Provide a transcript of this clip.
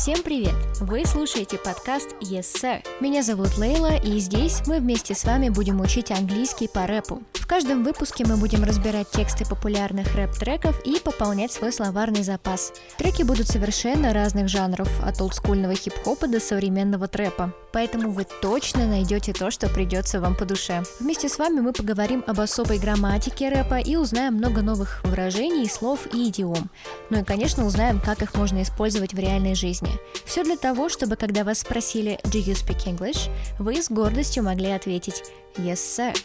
Всем привет! Вы слушаете подкаст Yes Sir. Меня зовут Лейла, и здесь мы вместе с вами будем учить английский по рэпу. Каждом выпуске мы будем разбирать тексты популярных рэп-треков и пополнять свой словарный запас. Треки будут совершенно разных жанров, от олдскульного хип-хопа до современного трэпа. Поэтому вы точно найдете то, что придется вам по душе. Вместе с вами мы поговорим об особой грамматике рэпа и узнаем много новых выражений, слов и идиом. Ну и, конечно, узнаем, как их можно использовать в реальной жизни. Все для того, чтобы когда вас спросили «Do you speak English?», вы с гордостью могли ответить «Yes, sir».